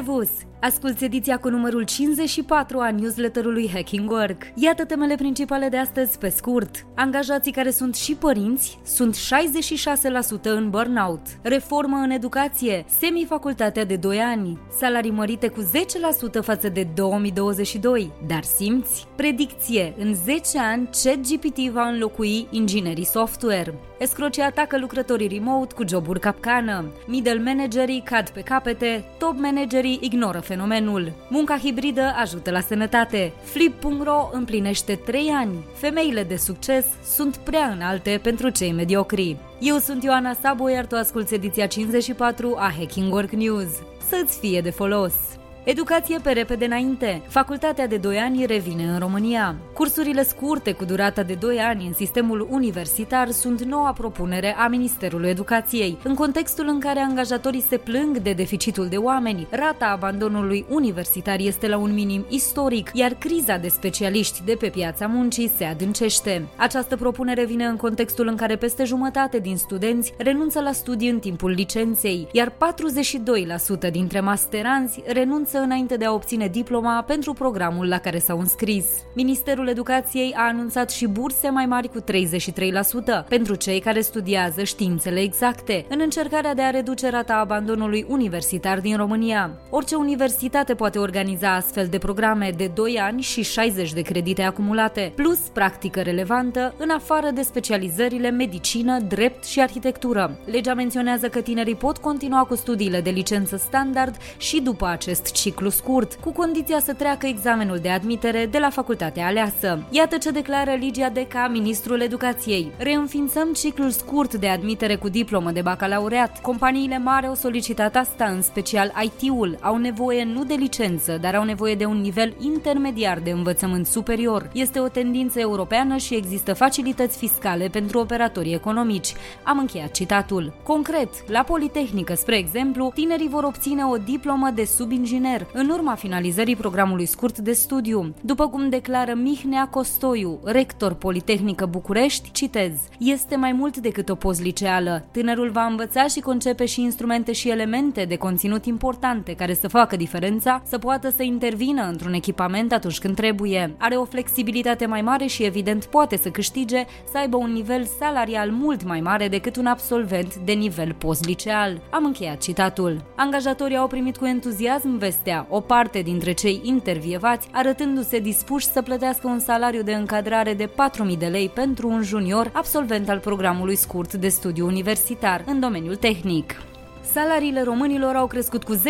Servus! Asculți ediția cu numărul 54 a newsletterului Hacking Work. Iată temele principale de astăzi pe scurt. Angajații care sunt și părinți sunt 66% în burnout. Reformă în educație, semifacultatea de 2 ani, salarii mărite cu 10% față de 2022. Dar simți? Predicție, în 10 ani ChatGPT va înlocui inginerii software. Escrocii atacă lucrătorii remote cu joburi capcană. Middle managerii cad pe capete, top managerii ignoră fenomenul. Munca hibridă ajută la sănătate. Flip.ro împlinește 3 ani. Femeile de succes sunt prea înalte pentru cei mediocri. Eu sunt Ioana Sabo, iar tu asculti ediția 54 a Hacking Work News. Să-ți fie de folos! Educație pe repede înainte. Facultatea de 2 ani revine în România. Cursurile scurte cu durata de 2 ani în sistemul universitar sunt noua propunere a Ministerului Educației. În contextul în care angajatorii se plâng de deficitul de oameni, rata abandonului universitar este la un minim istoric, iar criza de specialiști de pe piața muncii se adâncește. Această propunere vine în contextul în care peste jumătate din studenți renunță la studii în timpul licenței, iar 42% dintre masteranți renunță înainte de a obține diploma pentru programul la care s-au înscris. Ministerul Educației a anunțat și burse mai mari cu 33% pentru cei care studiază științele exacte, în încercarea de a reduce rata abandonului universitar din România. Orice universitate poate organiza astfel de programe de 2 ani și 60 de credite acumulate, plus practică relevantă, în afară de specializările medicină, drept și arhitectură. Legea menționează că tinerii pot continua cu studiile de licență standard și după acest ciclu scurt, cu condiția să treacă examenul de admitere de la facultatea aleasă. Iată ce declară Ligia Deca, ministrul educației. Reînființăm ciclul scurt de admitere cu diplomă de bacalaureat. Companiile mari au solicitat asta, în special IT-ul. Au nevoie nu de licență, dar au nevoie de un nivel intermediar de învățământ superior. Este o tendință europeană și există facilități fiscale pentru operatorii economici. Am încheiat citatul. Concret, la Politehnică, spre exemplu, tinerii vor obține o diplomă de subinginer inginer, în urma finalizării programului scurt de studiu. După cum declară Mihnea Costoiu, rector Politehnică București, citez, este mai mult decât o pozliceală. Tânărul va învăța și concepe și instrumente și elemente de conținut importante care să facă diferența, să poată să intervină într-un echipament atunci când trebuie. Are o flexibilitate mai mare și evident poate să câștige, să aibă un nivel salarial mult mai mare decât un absolvent de nivel postliceal. Am încheiat citatul. Angajatorii au primit cu entuziasm vestea acestea, o parte dintre cei intervievați arătându-se dispuși să plătească un salariu de încadrare de 4.000 de lei pentru un junior absolvent al programului scurt de studiu universitar în domeniul tehnic. Salariile românilor au crescut cu 10%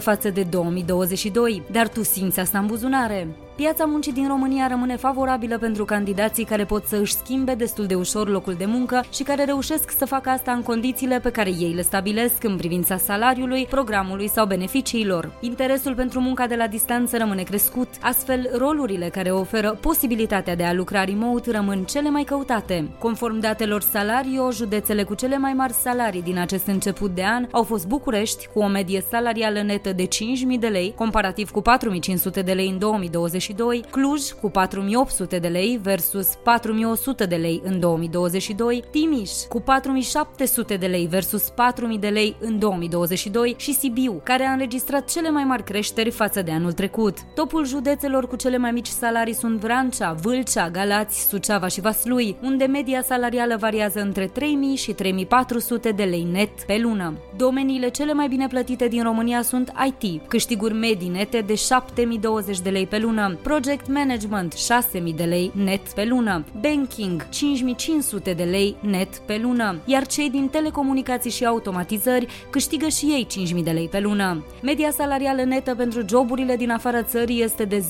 față de 2022, dar tu simți asta în buzunare. Piața muncii din România rămâne favorabilă pentru candidații care pot să își schimbe destul de ușor locul de muncă și care reușesc să facă asta în condițiile pe care ei le stabilesc în privința salariului, programului sau beneficiilor. Interesul pentru munca de la distanță rămâne crescut, astfel rolurile care oferă posibilitatea de a lucra remote rămân cele mai căutate. Conform datelor Salario, județele cu cele mai mari salarii din acest început de an au fost București, cu o medie salarială netă de 5.000 de lei, comparativ cu 4.500 de lei în 2020 2022, Cluj cu 4800 de lei versus 4100 de lei în 2022, Timiș cu 4700 de lei versus 4000 de lei în 2022 și Sibiu, care a înregistrat cele mai mari creșteri față de anul trecut. Topul județelor cu cele mai mici salarii sunt Vrancea, Vâlcea, Galați, Suceava și Vaslui, unde media salarială variază între 3000 și 3400 de lei net pe lună. Domeniile cele mai bine plătite din România sunt IT, câștiguri medii nete de 7020 de lei pe lună, Project Management 6.000 de lei net pe lună, Banking 5.500 de lei net pe lună, iar cei din telecomunicații și automatizări câștigă și ei 5.000 de lei pe lună. Media salarială netă pentru joburile din afara țării este de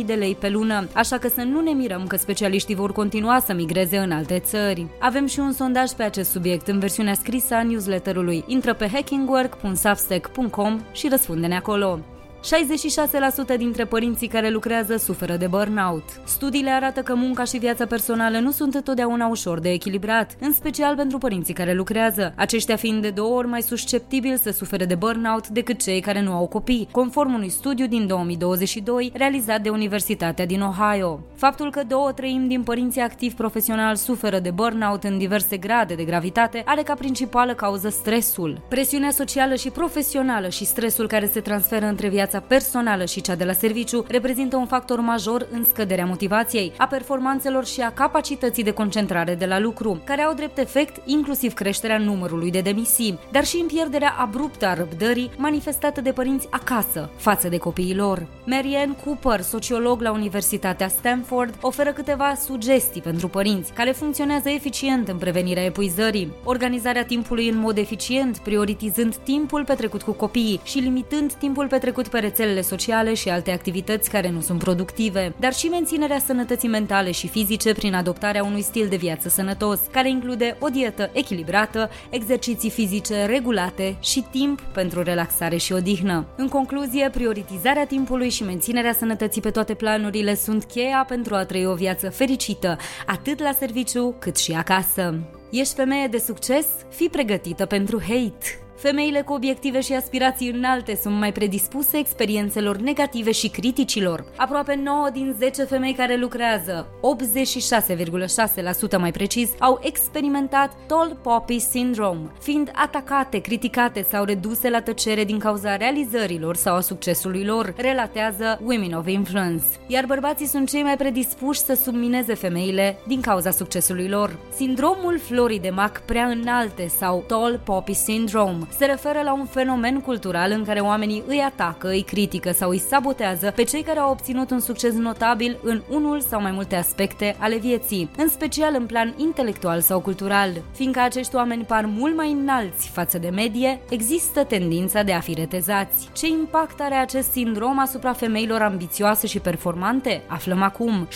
10.000 de lei pe lună, așa că să nu ne mirăm că specialiștii vor continua să migreze în alte țări. Avem și un sondaj pe acest subiect în versiunea scrisă a newsletterului. Intră pe hackingwork.substack.com și răspunde-ne acolo. 66% dintre părinții care lucrează suferă de burnout. Studiile arată că munca și viața personală nu sunt întotdeauna ușor de echilibrat, în special pentru părinții care lucrează, aceștia fiind de două ori mai susceptibili să sufere de burnout decât cei care nu au copii, conform unui studiu din 2022 realizat de Universitatea din Ohio. Faptul că două treimi din părinții activi profesional suferă de burnout în diverse grade de gravitate are ca principală cauză stresul. Presiunea socială și profesională și stresul care se transferă între viața personală și cea de la serviciu reprezintă un factor major în scăderea motivației, a performanțelor și a capacității de concentrare de la lucru, care au drept efect inclusiv creșterea numărului de demisii, dar și în pierderea abruptă a răbdării manifestată de părinți acasă față de copiii lor. Marianne Cooper, sociolog la Universitatea Stanford, oferă câteva sugestii pentru părinți care funcționează eficient în prevenirea epuizării. Organizarea timpului în mod eficient, prioritizând timpul petrecut cu copiii și limitând timpul petrecut pe rețelele sociale și alte activități care nu sunt productive, dar și menținerea sănătății mentale și fizice prin adoptarea unui stil de viață sănătos, care include o dietă echilibrată, exerciții fizice regulate și timp pentru relaxare și odihnă. În concluzie, prioritizarea timpului și menținerea sănătății pe toate planurile sunt cheia pentru a trăi o viață fericită, atât la serviciu cât și acasă. Ești femeie de succes? Fii pregătită pentru hate! Femeile cu obiective și aspirații înalte sunt mai predispuse experiențelor negative și criticilor. Aproape 9 din 10 femei care lucrează, 86,6% mai precis, au experimentat tall poppy syndrome, fiind atacate, criticate sau reduse la tăcere din cauza realizărilor sau a succesului lor, relatează Women of Influence. Iar bărbații sunt cei mai predispuși să submineze femeile din cauza succesului lor. Sindromul florii de mac prea înalte sau tall poppy syndrome se referă la un fenomen cultural în care oamenii îi atacă, îi critică sau îi sabotează pe cei care au obținut un succes notabil în unul sau mai multe aspecte ale vieții, în special în plan intelectual sau cultural. Fiindcă acești oameni par mult mai înalți față de medie, există tendința de a fi retezați. Ce impact are acest sindrom asupra femeilor ambițioase și performante? Aflăm acum.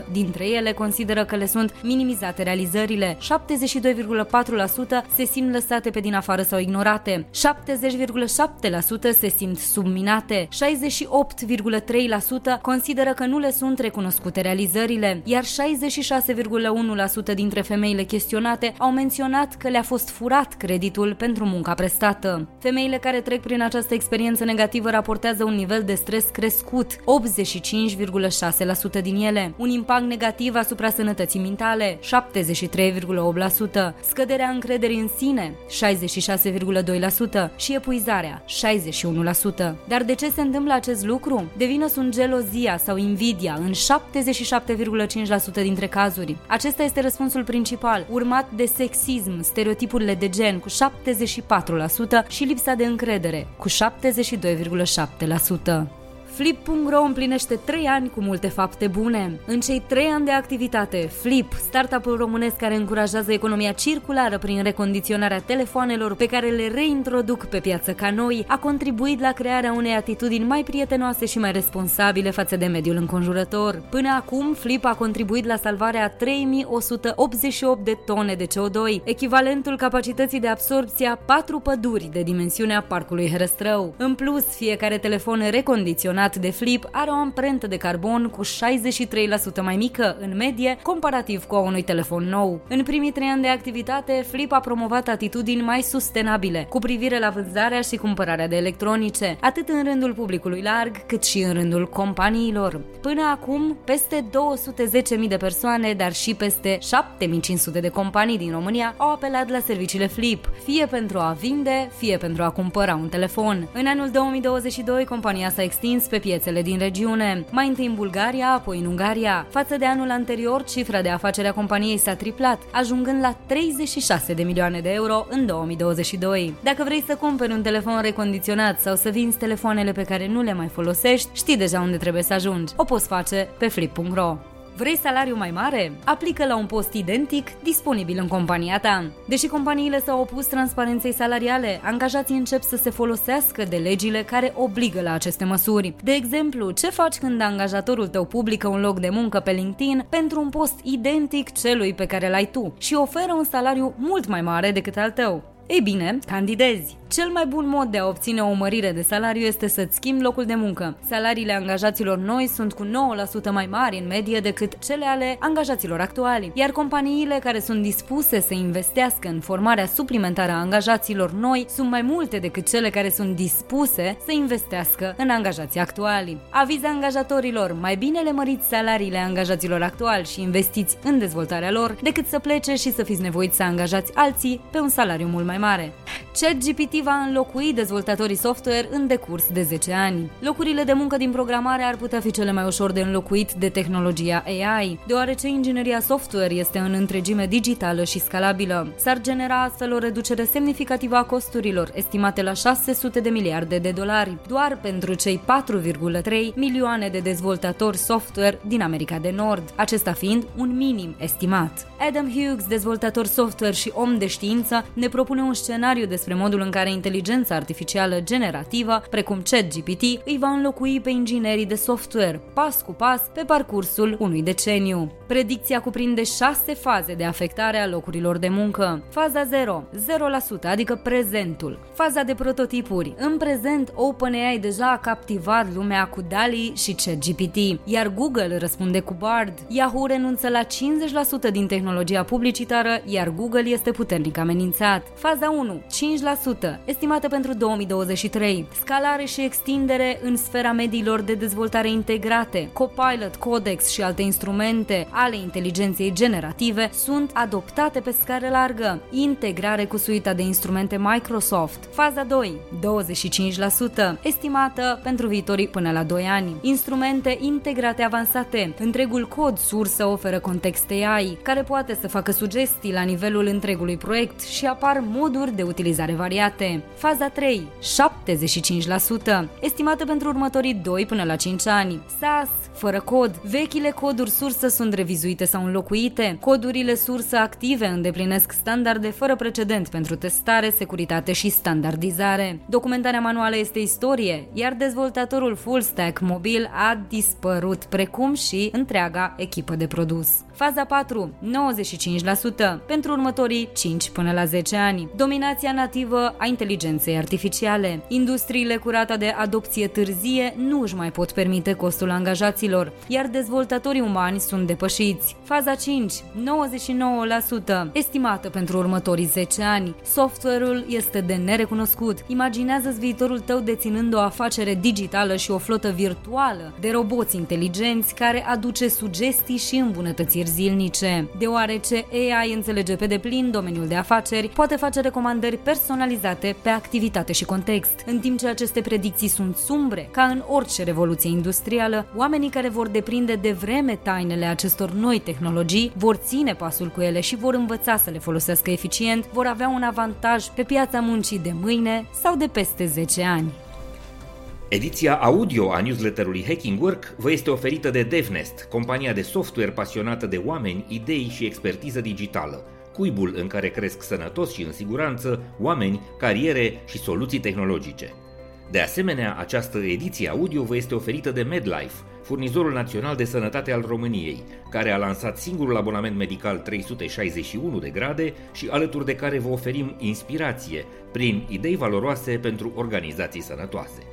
77% dintre ele consideră că le sunt minimizate realizările, 72,4% se simt lăsate lăsate pe din afară sau ignorate. 70,7% se simt subminate, 68,3% consideră că nu le sunt recunoscute realizările, iar 66,1% dintre femeile chestionate au menționat că le-a fost furat creditul pentru munca prestată. Femeile care trec prin această experiență negativă raportează un nivel de stres crescut, 85,6% din ele, un impact negativ asupra sănătății mentale, 73,8%, scăderea încrederii în sine, 66,2% și epuizarea, 61%. Dar de ce se întâmplă acest lucru? De vină sunt gelozia sau invidia în 77,5% dintre cazuri. Acesta este răspunsul principal, urmat de sexism, stereotipurile de gen cu 74% și lipsa de încredere cu 72,7%. Flip.ro împlinește 3 ani cu multe fapte bune. În cei 3 ani de activitate, Flip, startup-ul românesc care încurajează economia circulară prin recondiționarea telefoanelor pe care le reintroduc pe piață ca noi, a contribuit la crearea unei atitudini mai prietenoase și mai responsabile față de mediul înconjurător. Până acum, Flip a contribuit la salvarea a 3188 de tone de CO2, echivalentul capacității de absorpție a 4 păduri de dimensiunea parcului Herăstrău. În plus, fiecare telefon recondiționat generat de Flip are o amprentă de carbon cu 63% mai mică în medie comparativ cu a unui telefon nou. În primii trei ani de activitate, Flip a promovat atitudini mai sustenabile cu privire la vânzarea și cumpărarea de electronice, atât în rândul publicului larg cât și în rândul companiilor. Până acum, peste 210.000 de persoane, dar și peste 7.500 de companii din România au apelat la serviciile Flip, fie pentru a vinde, fie pentru a cumpăra un telefon. În anul 2022, compania s-a extins pe piețele din regiune, mai întâi în Bulgaria, apoi în Ungaria. Față de anul anterior, cifra de afacere a companiei s-a triplat, ajungând la 36 de milioane de euro în 2022. Dacă vrei să cumperi un telefon recondiționat sau să vinzi telefoanele pe care nu le mai folosești, știi deja unde trebuie să ajungi. O poți face pe flip.ro. Vrei salariu mai mare? Aplică la un post identic disponibil în compania ta. Deși companiile s-au opus transparenței salariale, angajații încep să se folosească de legile care obligă la aceste măsuri. De exemplu, ce faci când angajatorul tău publică un loc de muncă pe LinkedIn pentru un post identic celui pe care l-ai tu și oferă un salariu mult mai mare decât al tău? Ei bine, candidezi! Cel mai bun mod de a obține o mărire de salariu este să-ți schimbi locul de muncă. Salariile angajaților noi sunt cu 9% mai mari în medie decât cele ale angajaților actuali, iar companiile care sunt dispuse să investească în formarea suplimentară a angajaților noi sunt mai multe decât cele care sunt dispuse să investească în angajații actuali. Aviz angajatorilor, mai bine le măriți salariile angajaților actuali și investiți în dezvoltarea lor decât să plece și să fiți nevoiți să angajați alții pe un salariu mult mai mare. ChatGPT va înlocui dezvoltatorii software în decurs de 10 ani. Locurile de muncă din programare ar putea fi cele mai ușor de înlocuit de tehnologia AI, deoarece ingineria software este în întregime digitală și scalabilă. S-ar genera astfel o reducere semnificativă a costurilor, estimate la 600 de miliarde de dolari, doar pentru cei 4,3 milioane de dezvoltatori software din America de Nord, acesta fiind un minim estimat. Adam Hughes, dezvoltator software și om de știință, ne propune un scenariu despre modul în care inteligența artificială generativă, precum ChatGPT, îi va înlocui pe inginerii de software, pas cu pas, pe parcursul unui deceniu. Predicția cuprinde șase faze de afectare a locurilor de muncă. Faza 0, 0%, adică prezentul. Faza de prototipuri. În prezent, OpenAI deja a captivat lumea cu DALI și ChatGPT, iar Google răspunde cu Bard. Yahoo renunță la 50% din tehnologia publicitară, iar Google este puternic amenințat. Faza 1, 5%, estimată pentru 2023. Scalare și extindere în sfera mediilor de dezvoltare integrate, Copilot, Codex și alte instrumente ale inteligenței generative sunt adoptate pe scară largă. Integrare cu suita de instrumente Microsoft. Faza 2, 25%, estimată pentru viitorii până la 2 ani. Instrumente integrate avansate. Întregul cod sursă oferă context AI, care poate să facă sugestii la nivelul întregului proiect și apar moduri de utilizare variate. Faza 3, 75%, estimată pentru următorii 2 până la 5 ani. SAS, fără cod. Vechile coduri sursă sunt revizuite sau înlocuite. Codurile sursă active îndeplinesc standarde fără precedent pentru testare, securitate și standardizare. Documentarea manuală este istorie, iar dezvoltatorul full stack mobil a dispărut, precum și întreaga echipă de produs. Faza 4, 95% pentru următorii 5 până la 10 ani. Dominația nativă a inteligenței artificiale. Industriile cu rata de adopție târzie nu își mai pot permite costul angajaților, iar dezvoltatorii umani sunt depășiți. Faza 5, 99%, estimată pentru următorii 10 ani. Software-ul este de nerecunoscut. Imaginează-ți viitorul tău deținând o afacere digitală și o flotă virtuală de roboți inteligenți care aduce sugestii și îmbunătățiri zilnice. Deoarece AI înțelege pe deplin domeniul de afaceri, poate face recomandări personalizate pe activitate și context. În timp ce aceste predicții sunt sumbre, ca în orice revoluție industrială, oamenii care vor deprinde de vreme tainele acestor noi tehnologii vor ține pasul cu ele și vor învăța să le folosească eficient, vor avea un avantaj pe piața muncii de mâine sau de peste 10 ani. Ediția audio a newsletterului Hacking Work vă este oferită de DevNest, compania de software pasionată de oameni, idei și expertiză digitală, cuibul în care cresc sănătos și în siguranță oameni, cariere și soluții tehnologice. De asemenea, această ediție audio vă este oferită de MedLife, furnizorul național de sănătate al României, care a lansat singurul abonament medical 361 de grade și alături de care vă oferim inspirație prin idei valoroase pentru organizații sănătoase.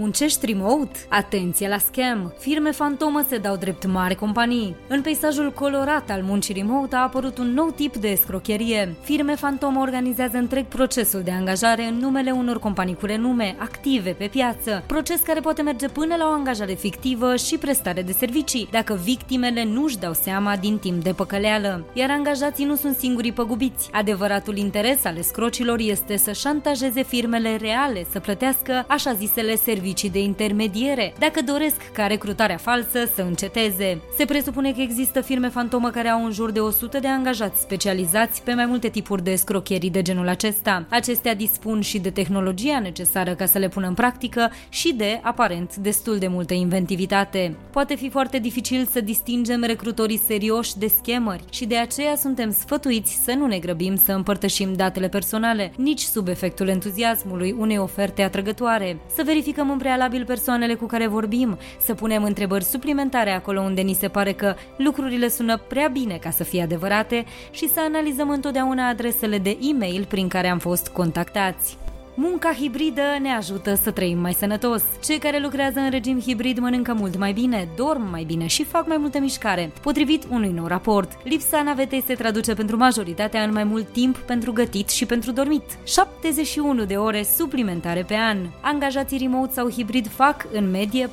Muncești remote? Atenție la scam! Firme fantomă se dau drept mari companii. În peisajul colorat al muncii remote a apărut un nou tip de escrocherie. Firme fantomă organizează întreg procesul de angajare în numele unor companii cu renume, active pe piață, proces care poate merge până la o angajare fictivă și prestare de servicii, dacă victimele nu-și dau seama din timp de păcăleală. Iar angajații nu sunt singurii păgubiți. Adevăratul interes al escrocilor este să șantajeze firmele reale să plătească așa zisele servicii servicii de intermediere, dacă doresc ca recrutarea falsă să înceteze. Se presupune că există firme fantomă care au în jur de 100 de angajați specializați pe mai multe tipuri de scrocherii de genul acesta. Acestea dispun și de tehnologia necesară ca să le pună în practică și de, aparent, destul de multă inventivitate. Poate fi foarte dificil să distingem recrutorii serioși de schemări și de aceea suntem sfătuiți să nu ne grăbim să împărtășim datele personale, nici sub efectul entuziasmului unei oferte atrăgătoare. Să verificăm în în prealabil persoanele cu care vorbim, să punem întrebări suplimentare acolo unde ni se pare că lucrurile sună prea bine ca să fie adevărate și să analizăm întotdeauna adresele de e-mail prin care am fost contactați. Munca hibridă ne ajută să trăim mai sănătos. Cei care lucrează în regim hibrid mănâncă mult mai bine, dorm mai bine și fac mai multă mișcare. Potrivit unui nou raport, lipsa navetei se traduce pentru majoritatea în mai mult timp pentru gătit și pentru dormit. 71 de ore suplimentare pe an. Angajații remote sau hibrid fac, în medie, 4,7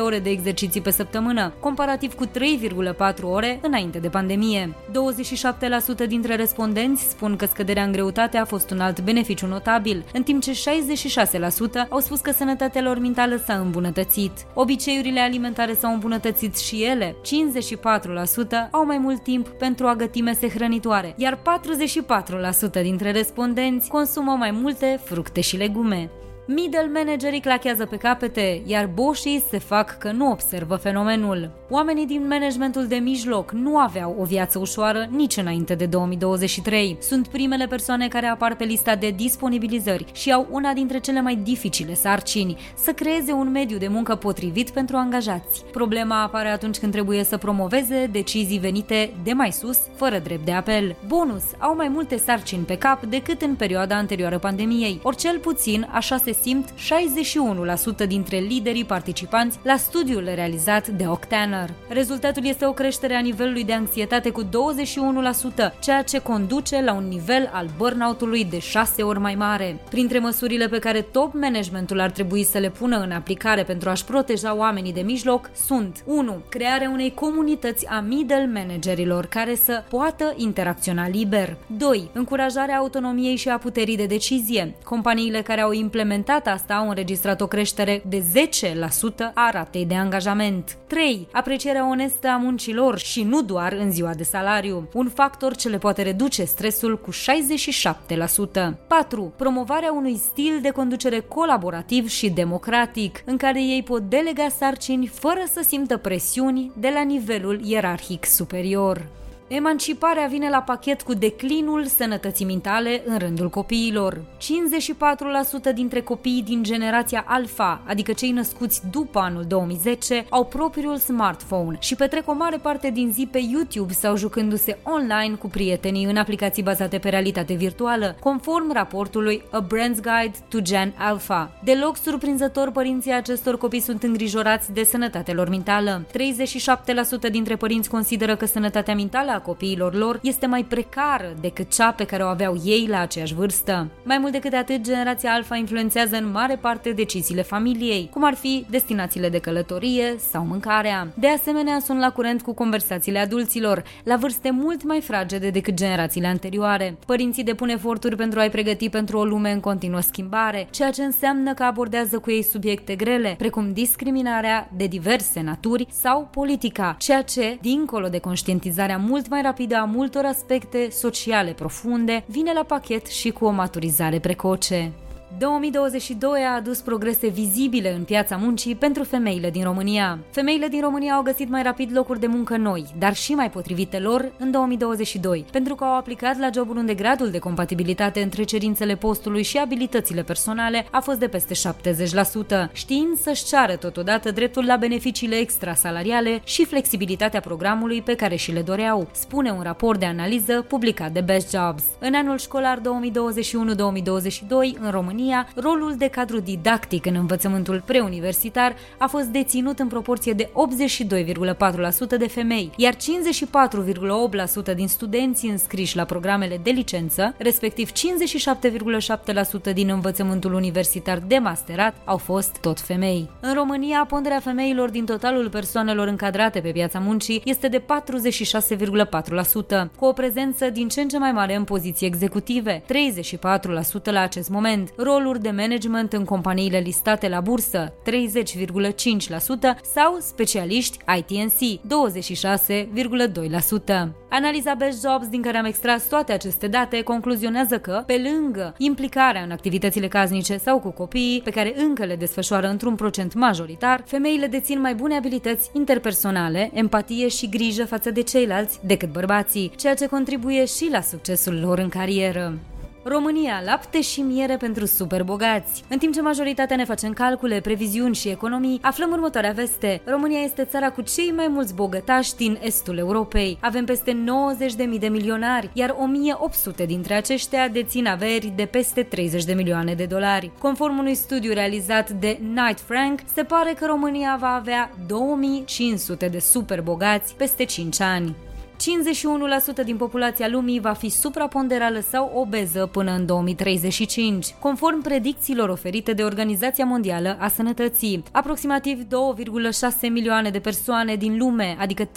ore de exerciții pe săptămână, comparativ cu 3,4 ore înainte de pandemie. 27% dintre respondenți spun că scăderea în greutate a fost un alt beneficiu notabil stabil, în timp ce 66% au spus că sănătatea lor mentală s-a îmbunătățit. Obiceiurile alimentare s-au îmbunătățit și ele. 54% au mai mult timp pentru a găti mese hrănitoare, iar 44% dintre respondenți consumă mai multe fructe și legume. Middle managerii clachează pe capete, iar boșii se fac că nu observă fenomenul. Oamenii din managementul de mijloc nu aveau o viață ușoară nici înainte de 2023. Sunt primele persoane care apar pe lista de disponibilizări și au una dintre cele mai dificile sarcini, să creeze un mediu de muncă potrivit pentru angajați. Problema apare atunci când trebuie să promoveze decizii venite de mai sus, fără drept de apel. Bonus, au mai multe sarcini pe cap decât în perioada anterioară pandemiei, ori cel puțin așa se simt 61% dintre liderii participanți la studiul realizat de Octaner. Rezultatul este o creștere a nivelului de anxietate cu 21%, ceea ce conduce la un nivel al burnout-ului de 6 ori mai mare. Printre măsurile pe care top managementul ar trebui să le pună în aplicare pentru a-și proteja oamenii de mijloc sunt 1. Crearea unei comunități a middle managerilor care să poată interacționa liber. 2. Încurajarea autonomiei și a puterii de decizie. Companiile care au implementat implementat asta au înregistrat o creștere de 10% a ratei de angajament. 3. Aprecierea onestă a muncilor și nu doar în ziua de salariu, un factor ce le poate reduce stresul cu 67%. 4. Promovarea unui stil de conducere colaborativ și democratic, în care ei pot delega sarcini fără să simtă presiuni de la nivelul ierarhic superior. Emanciparea vine la pachet cu declinul sănătății mentale în rândul copiilor. 54% dintre copiii din generația Alpha, adică cei născuți după anul 2010, au propriul smartphone și petrec o mare parte din zi pe YouTube sau jucându-se online cu prietenii în aplicații bazate pe realitate virtuală, conform raportului A Brand's Guide to Gen Alpha. Deloc surprinzător, părinții acestor copii sunt îngrijorați de sănătatea lor mentală. 37% dintre părinți consideră că sănătatea mentală a copiilor lor este mai precară decât cea pe care o aveau ei la aceeași vârstă. Mai mult decât atât, generația Alpha influențează în mare parte deciziile familiei, cum ar fi destinațiile de călătorie sau mâncarea. De asemenea, sunt la curent cu conversațiile adulților, la vârste mult mai fragede decât generațiile anterioare. Părinții depun eforturi pentru a-i pregăti pentru o lume în continuă schimbare, ceea ce înseamnă că abordează cu ei subiecte grele, precum discriminarea de diverse naturi sau politica, ceea ce, dincolo de conștientizarea mult mai rapidă a multor aspecte sociale profunde, vine la pachet și cu o maturizare precoce. 2022 a adus progrese vizibile în piața muncii pentru femeile din România. Femeile din România au găsit mai rapid locuri de muncă noi, dar și mai potrivite lor în 2022, pentru că au aplicat la joburi unde gradul de compatibilitate între cerințele postului și abilitățile personale a fost de peste 70%, știind să-și ceară totodată dreptul la beneficiile extrasalariale și flexibilitatea programului pe care și le doreau, spune un raport de analiză publicat de Best Jobs. În anul școlar 2021-2022, în România, România, rolul de cadru didactic în învățământul preuniversitar a fost deținut în proporție de 82,4% de femei, iar 54,8% din studenții înscriși la programele de licență, respectiv 57,7% din învățământul universitar de masterat, au fost tot femei. În România, ponderea femeilor din totalul persoanelor încadrate pe piața muncii este de 46,4%, cu o prezență din ce în ce mai mare în poziții executive, 34% la acest moment roluri de management în companiile listate la bursă 30,5% sau specialiști ITNC 26,2%. Analiza Best Jobs din care am extras toate aceste date concluzionează că, pe lângă implicarea în activitățile casnice sau cu copiii, pe care încă le desfășoară într-un procent majoritar, femeile dețin mai bune abilități interpersonale, empatie și grijă față de ceilalți decât bărbații, ceea ce contribuie și la succesul lor în carieră. România, lapte și miere pentru superbogați. În timp ce majoritatea ne facem calcule, previziuni și economii, aflăm următoarea veste. România este țara cu cei mai mulți bogătași din estul Europei. Avem peste 90.000 de milionari, iar 1800 dintre aceștia dețin averi de peste 30 de milioane de dolari. Conform unui studiu realizat de Knight Frank, se pare că România va avea 2500 de superbogați peste 5 ani. 51% din populația lumii va fi supraponderală sau obeză până în 2035, conform predicțiilor oferite de Organizația Mondială a Sănătății. Aproximativ 2,6 milioane de persoane din lume, adică 38%,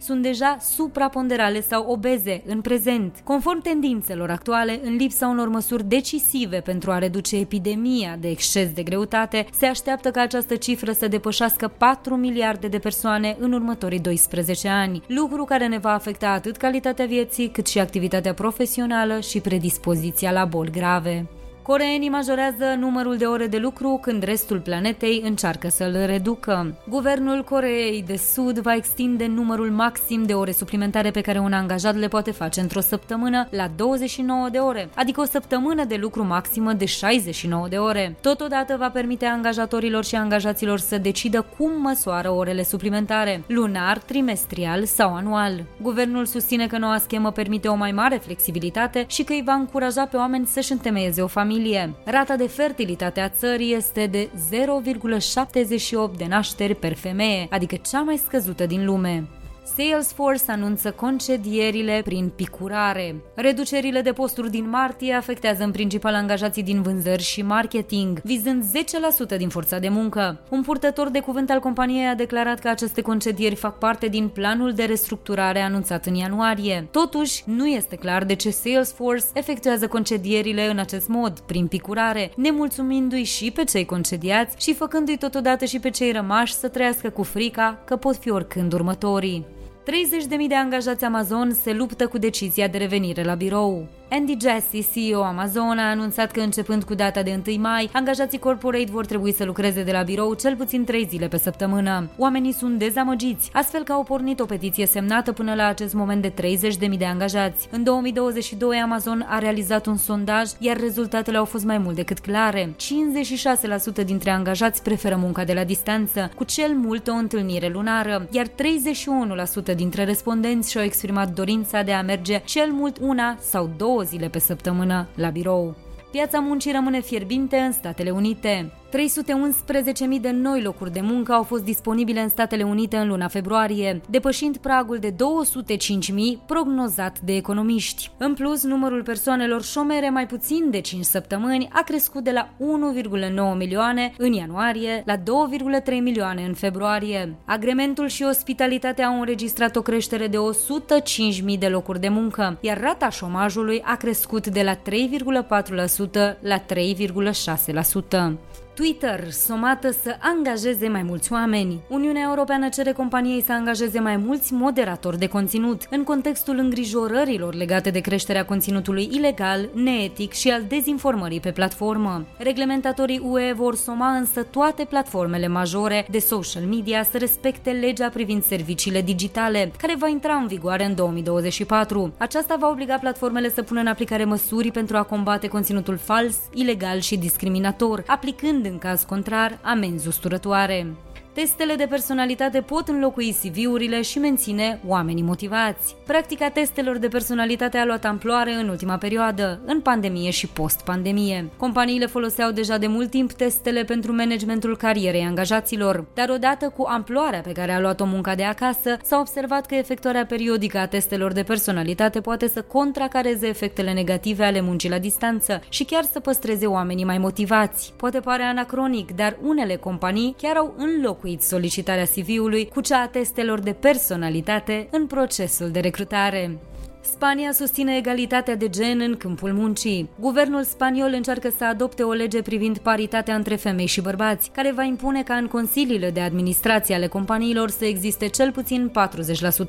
sunt deja supraponderale sau obeze în prezent. Conform tendințelor actuale, în lipsa unor măsuri decisive pentru a reduce epidemia de exces de greutate, se așteaptă ca această cifră să depășească 4 miliarde de persoane în următorii 12 ani, lucru care ne va afecta atât calitatea vieții, cât și activitatea profesională și predispoziția la boli grave. Coreenii majorează numărul de ore de lucru când restul planetei încearcă să-l reducă. Guvernul Coreei de Sud va extinde numărul maxim de ore suplimentare pe care un angajat le poate face într-o săptămână la 29 de ore, adică o săptămână de lucru maximă de 69 de ore. Totodată va permite angajatorilor și angajaților să decidă cum măsoară orele suplimentare, lunar, trimestrial sau anual. Guvernul susține că noua schemă permite o mai mare flexibilitate și că îi va încuraja pe oameni să-și întemeieze o familie familie. Rata de fertilitate a țării este de 0,78 de nașteri per femeie, adică cea mai scăzută din lume. Salesforce anunță concedierile prin picurare. Reducerile de posturi din martie afectează în principal angajații din vânzări și marketing, vizând 10% din forța de muncă. Un purtător de cuvânt al companiei a declarat că aceste concedieri fac parte din planul de restructurare anunțat în ianuarie. Totuși, nu este clar de ce Salesforce efectuează concedierile în acest mod, prin picurare, nemulțumindu-i și pe cei concediați și făcându-i totodată și pe cei rămași să trăiască cu frica că pot fi oricând următorii. 30.000 de angajați Amazon se luptă cu decizia de revenire la birou. Andy Jassy, CEO Amazon, a anunțat că începând cu data de 1 mai, angajații corporate vor trebui să lucreze de la birou cel puțin 3 zile pe săptămână. Oamenii sunt dezamăgiți, astfel că au pornit o petiție semnată până la acest moment de 30.000 de angajați. În 2022, Amazon a realizat un sondaj, iar rezultatele au fost mai mult decât clare. 56% dintre angajați preferă munca de la distanță, cu cel mult o întâlnire lunară, iar 31% dintre respondenți și-au exprimat dorința de a merge cel mult una sau două două zile pe săptămână la birou. Piața muncii rămâne fierbinte în Statele Unite. 311.000 de noi locuri de muncă au fost disponibile în Statele Unite în luna februarie, depășind pragul de 205.000 prognozat de economiști. În plus, numărul persoanelor șomere mai puțin de 5 săptămâni a crescut de la 1,9 milioane în ianuarie la 2,3 milioane în februarie. Agrementul și ospitalitatea au înregistrat o creștere de 105.000 de locuri de muncă, iar rata șomajului a crescut de la 3,4% la 3,6%. Twitter, somată să angajeze mai mulți oameni. Uniunea Europeană cere companiei să angajeze mai mulți moderatori de conținut, în contextul îngrijorărilor legate de creșterea conținutului ilegal, neetic și al dezinformării pe platformă. Reglementatorii UE vor soma însă toate platformele majore de social media să respecte legea privind serviciile digitale, care va intra în vigoare în 2024. Aceasta va obliga platformele să pună în aplicare măsuri pentru a combate conținutul fals, ilegal și discriminator, aplicând în caz contrar amenzi usturătoare. Testele de personalitate pot înlocui CV-urile și menține oamenii motivați. Practica testelor de personalitate a luat amploare în ultima perioadă, în pandemie și post-pandemie. Companiile foloseau deja de mult timp testele pentru managementul carierei angajaților, dar odată cu amploarea pe care a luat-o munca de acasă, s-a observat că efectuarea periodică a testelor de personalitate poate să contracareze efectele negative ale muncii la distanță și chiar să păstreze oamenii mai motivați. Poate pare anacronic, dar unele companii chiar au înlocuit înlocuit solicitarea CV-ului cu cea a testelor de personalitate în procesul de recrutare. Spania susține egalitatea de gen în câmpul muncii. Guvernul spaniol încearcă să adopte o lege privind paritatea între femei și bărbați, care va impune ca în consiliile de administrație ale companiilor să existe cel puțin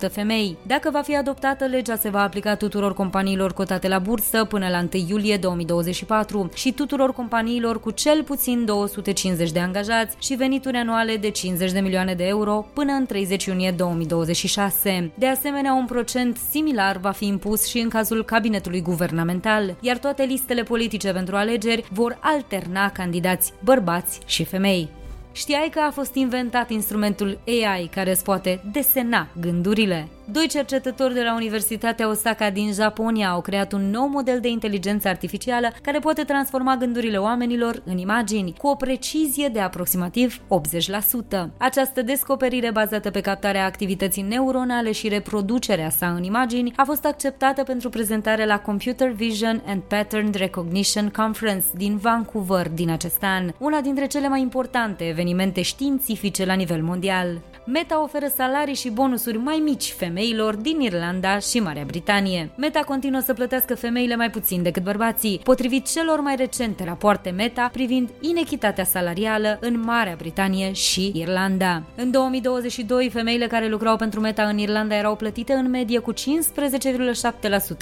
40% femei. Dacă va fi adoptată, legea se va aplica tuturor companiilor cotate la bursă până la 1 iulie 2024 și tuturor companiilor cu cel puțin 250 de angajați și venituri anuale de 50 de milioane de euro până în 30 iunie 2026. De asemenea, un procent similar va fi fi impus și în cazul cabinetului guvernamental, iar toate listele politice pentru alegeri vor alterna candidați bărbați și femei. Știai că a fost inventat instrumentul AI care îți poate desena gândurile? Doi cercetători de la Universitatea Osaka din Japonia au creat un nou model de inteligență artificială care poate transforma gândurile oamenilor în imagini cu o precizie de aproximativ 80%. Această descoperire bazată pe captarea activității neuronale și reproducerea sa în imagini a fost acceptată pentru prezentare la Computer Vision and Pattern Recognition Conference din Vancouver din acest an, una dintre cele mai importante evenimente științifice la nivel mondial. Meta oferă salarii și bonusuri mai mici femeilor din Irlanda și Marea Britanie. Meta continuă să plătească femeile mai puțin decât bărbații, potrivit celor mai recente rapoarte Meta privind inechitatea salarială în Marea Britanie și Irlanda. În 2022, femeile care lucrau pentru Meta în Irlanda erau plătite în medie cu 15,7%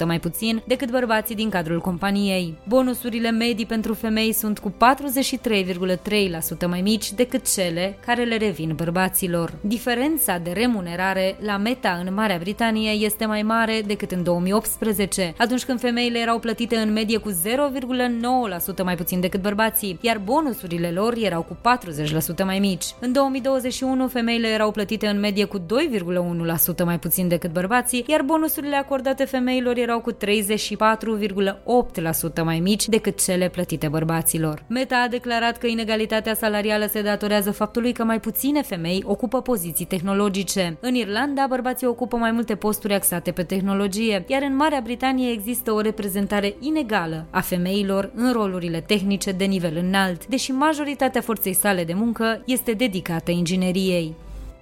mai puțin decât bărbații din cadrul companiei. Bonusurile medii pentru femei sunt cu 43,3% mai mici decât cele care le revin bărbaților diferența de remunerare la Meta în Marea Britanie este mai mare decât în 2018, atunci când femeile erau plătite în medie cu 0,9% mai puțin decât bărbații, iar bonusurile lor erau cu 40% mai mici. În 2021, femeile erau plătite în medie cu 2,1% mai puțin decât bărbații, iar bonusurile acordate femeilor erau cu 34,8% mai mici decât cele plătite bărbaților. Meta a declarat că inegalitatea salarială se datorează faptului că mai puține femei ocupă poziții poziții tehnologice. În Irlanda, bărbații ocupă mai multe posturi axate pe tehnologie, iar în Marea Britanie există o reprezentare inegală a femeilor în rolurile tehnice de nivel înalt, deși majoritatea forței sale de muncă este dedicată ingineriei.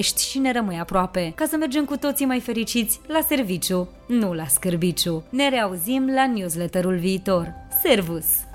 iubești și ne rămâi aproape, ca să mergem cu toții mai fericiți la serviciu, nu la scârbiciu. Ne reauzim la newsletterul viitor. Servus!